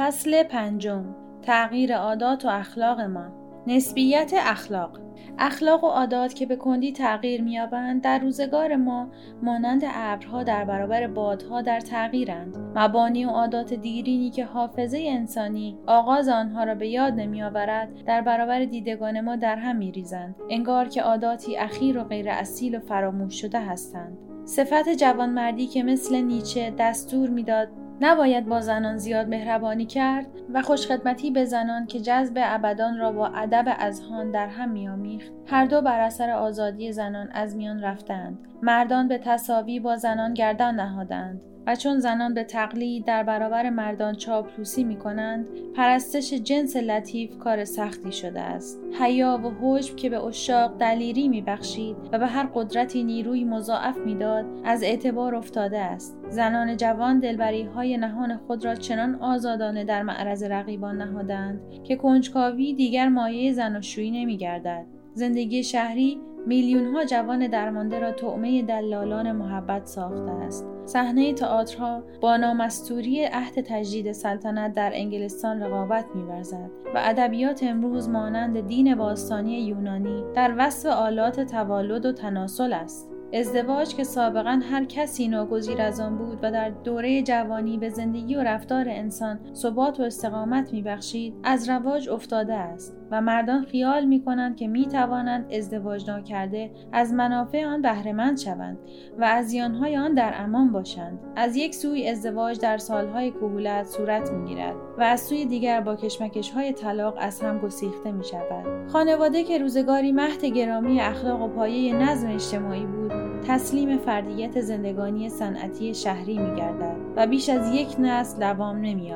فصل پنجم. تغییر عادات و اخلاق ما نسبیت اخلاق. اخلاق و عادات که به کندی تغییر مییابند در روزگار ما مانند ابرها در برابر بادها در تغییرند. مبانی و عادات دیرینی که حافظه انسانی آغاز آنها را به یاد نمیآورد در برابر دیدگان ما در هم میریزند. انگار که عاداتی اخیر و غیر اصیل و فراموش شده هستند. صفت جوانمردی که مثل نیچه دستور می‌داد نباید با زنان زیاد مهربانی کرد و خوشخدمتی به زنان که جذب ابدان را با ادب اذهان در هم میآمیخت. هر دو بر اثر آزادی زنان از میان رفتند. مردان به تصاوی با زنان گردن نهادند. و چون زنان به تقلید در برابر مردان چاپلوسی می کنند پرستش جنس لطیف کار سختی شده است. حیا و حجب که به اشاق دلیری می بخشید و به هر قدرتی نیروی مضاعف می‌داد از اعتبار افتاده است. زنان جوان دلبری های نهان خود را چنان آزادانه در معرض رقیبان نهادند که کنجکاوی دیگر مایه زناشویی نمی گردد زندگی شهری میلیون ها جوان درمانده را طعمه دلالان محبت ساخته است. صحنه تئاترها با نامستوری عهد تجدید سلطنت در انگلستان رقابت می‌ورزد و ادبیات امروز مانند دین باستانی یونانی در وصف آلات تولد و تناسل است. ازدواج که سابقا هر کسی ناگزیر از آن بود و در دوره جوانی به زندگی و رفتار انسان ثبات و استقامت میبخشید از رواج افتاده است و مردان خیال می کنند که می توانند ازدواج ناکرده از منافع آن بهرهمند شوند و از زیانهای آن در امان باشند. از یک سوی ازدواج در سالهای کهولت صورت می گیرد و از سوی دیگر با کشمکش های طلاق از هم گسیخته می شود خانواده که روزگاری مهد گرامی اخلاق و پایه نظم اجتماعی بود تسلیم فردیت زندگانی صنعتی شهری می گردد و بیش از یک نسل دوام نمی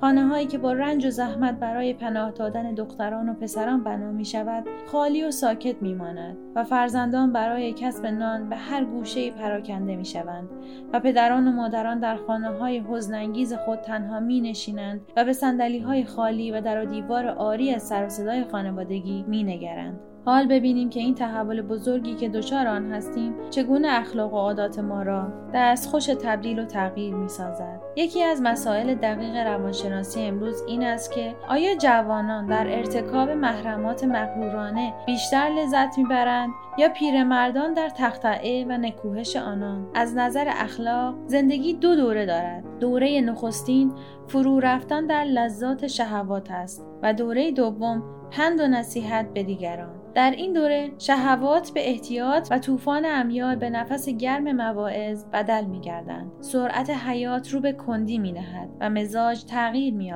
خانه هایی که با رنج و زحمت برای پناه دادن دختران و پسران بنا می شود خالی و ساکت می ماند و فرزندان برای کسب نان به هر گوشه پراکنده می شوند و پدران و مادران در خانه های حزنانگیز خود تنها می نشینند و به سندلی های خالی و در و دیوار آری از سر و صدای خانوادگی می نگرند. حال ببینیم که این تحول بزرگی که دچار آن هستیم چگونه اخلاق و عادات ما را دستخوش تبدیل و تغییر می سازد. یکی از مسائل دقیق روانشناسی امروز این است که آیا جوانان در ارتکاب محرمات مغرورانه بیشتر لذت می‌برند یا پیرمردان در تختعه و نکوهش آنان؟ از نظر اخلاق زندگی دو دوره دارد. دوره نخستین فرو رفتن در لذات شهوات است. و دوره دوم پند و نصیحت به دیگران در این دوره شهوات به احتیاط و طوفان امیال به نفس گرم مواعظ بدل می گردند. سرعت حیات رو به کندی می نهد و مزاج تغییر می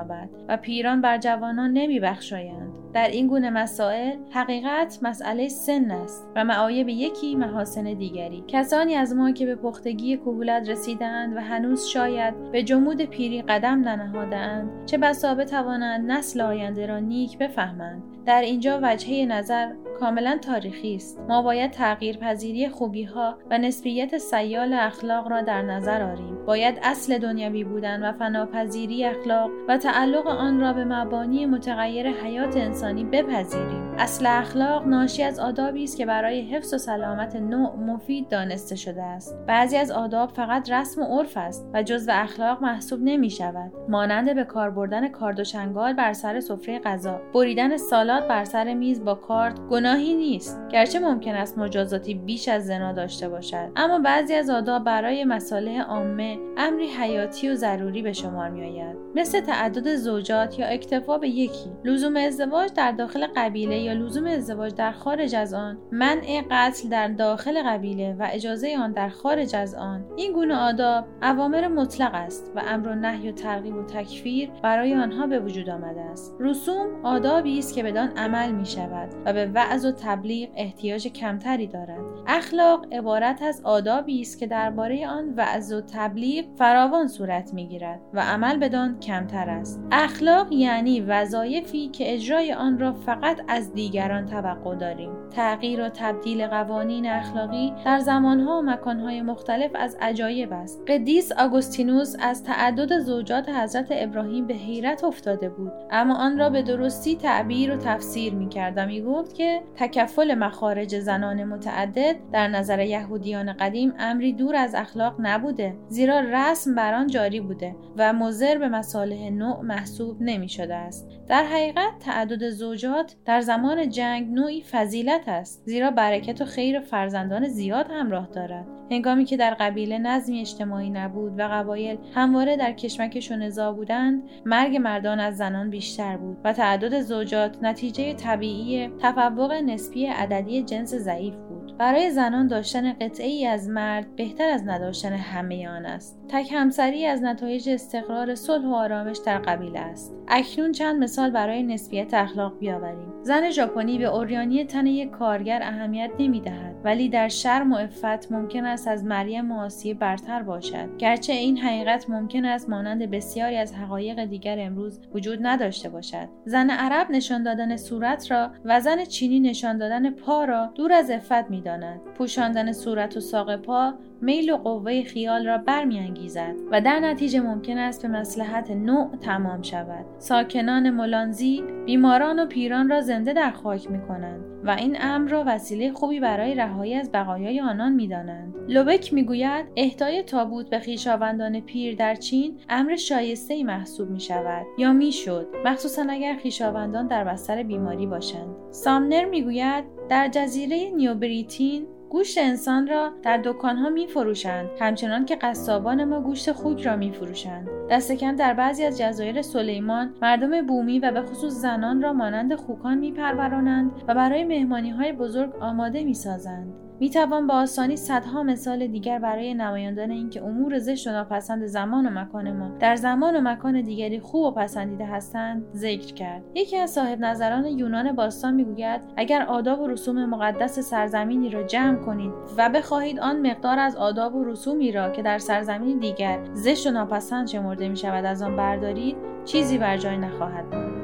و پیران بر جوانان نمی بخشایند. در این گونه مسائل حقیقت مسئله سن است و معایب یکی محاسن دیگری کسانی از ما که به پختگی کهولت رسیدند و هنوز شاید به جمود پیری قدم ننهادهاند چه بسا بتوانند نسل آینده را نیک بفهمند. در اینجا وجهه نظر کاملا تاریخی است. ما باید تغییر پذیری خوبی ها و نسبیت سیال اخلاق را در نظر آریم. باید اصل دنیوی بودن و فناپذیری اخلاق و تعلق آن را به مبانی متغیر حیات انسانی بپذیریم. اصل اخلاق ناشی از آدابی است که برای حفظ و سلامت نوع مفید دانسته شده است. بعضی از آداب فقط رسم و عرف است و جزو اخلاق محسوب نمی شود. مانند به کار بردن کارد و شنگال بر سر سفره غذا بریدن سالاد بر سر میز با کارد گناهی نیست. گرچه ممکن است مجازاتی بیش از زنا داشته باشد. اما بعضی از آداب برای مصالح عامه امری حیاتی و ضروری به شمار میآید. مثل تعدد زوجات یا اکتفا به یکی لزوم ازدواج در داخل قبیله یا لزوم ازدواج در خارج از آن منع قتل در داخل قبیله و اجازه آن در خارج از آن. این گونه آداب اوامر مطلق است و امر و نهی و ترغیب و تکفیر برای آنها به وجود آمده است. رسوم آدابی است که بدان عمل می شود و به وعظ و تبلیغ احتیاج کمتری دارد. اخلاق عبارت از آدابی است که درباره آن وعظ و تبلیغ فراوان صورت می‌گیرد و عمل بدان کمتر است. اخلاق یعنی وظایفی که اجرای آن را فقط از دیگران توقع داریم. تغییر و تبدیل قوانین اخلاقی در زمانها و مکانهای مختلف از عجایب است. قدیس آگوستینوس از تعدد زوجات حضرت ابراهیم به حیرت افتاده بود. اما آن را به درستی تعبیر و تفسیر می کرد و می گفت که تکفل مخارج زنان متعدد در نظر یهودیان قدیم امری دور از اخلاق نبوده زیرا رسم بر آن جاری بوده و مضر به مصالح نوع محسوب نمی شده است. در حقیقت تعدد زوجات در زمان جنگ نوعی فضیلت است زیرا برکت و خیر فرزندان زیاد همراه دارد. هنگامی که در قبیله نظمی اجتماعی نبود و قبایل همواره در کشمکش و نزاع بودند مرگ مردان از زنان بیشتر بود و تعدد زوجات نتیجه طبیعی تفوق نسبی عددی جنس ضعیف بود. برای زنان داشتن قطعه ای از مرد بهتر از نداشتن همه آن است. تک همسری از نتایج استقرار صلح و آرامش در قبیله است. اکنون چند مثال برای نسبیت اخلاق بیاوریم. زن ژاپنی به اوریانی تن کارگر اهمیت نمی‌دهد. ولی در شرم و عفت ممکن است از مریم معاصیه برتر باشد. گرچه این حقیقت ممکن است مانند بسیاری از حقایق دیگر امروز وجود نداشته باشد. زن عرب نشان دادن صورت را و زن چینی نشان دادن پا را دور از عفت می‌داند. پوشاندن صورت و ساق پا میل و قوه خیال را برمیانگیزد و در نتیجه ممکن است به مسلحت نوع تمام شود. ساکنان مولانزی بیماران و پیران را زنده در خاک می کنند و این امر را وسیله خوبی برای رهایی از بقایای آنان می‌دانند. لوبک می‌گوید اهدای تابوت به خویشاوندان پیر در چین امر شایسته ای محسوب می شود یا می‌شد مخصوصا اگر خویشاوندان در بستر بیماری باشند. سامنر می‌گوید در جزیره نیوبریتین گوشت انسان را در دکانها می فروشند همچنان که قصابان ما گوشت خوک را می فروشند دست کم در بعضی از جزایر سلیمان مردم بومی و به خصوص زنان را مانند خوکان می پرورانند و برای مهمانی های بزرگ آماده می سازند می توان با آسانی صدها مثال دیگر برای نمایاندن اینکه امور زشت و ناپسند زمان و مکان ما در زمان و مکان دیگری خوب و پسندیده هستند ذکر کرد. یکی از صاحب نظران یونان باستان می‌گوید اگر آداب و رسوم مقدس سرزمینی را جمع کنید و بخواهید آن مقدار از آداب و رسومی را که در سرزمین دیگر زشت و ناپسند شمرده می شود از آن بردارید چیزی بر جای نخواهد ماند.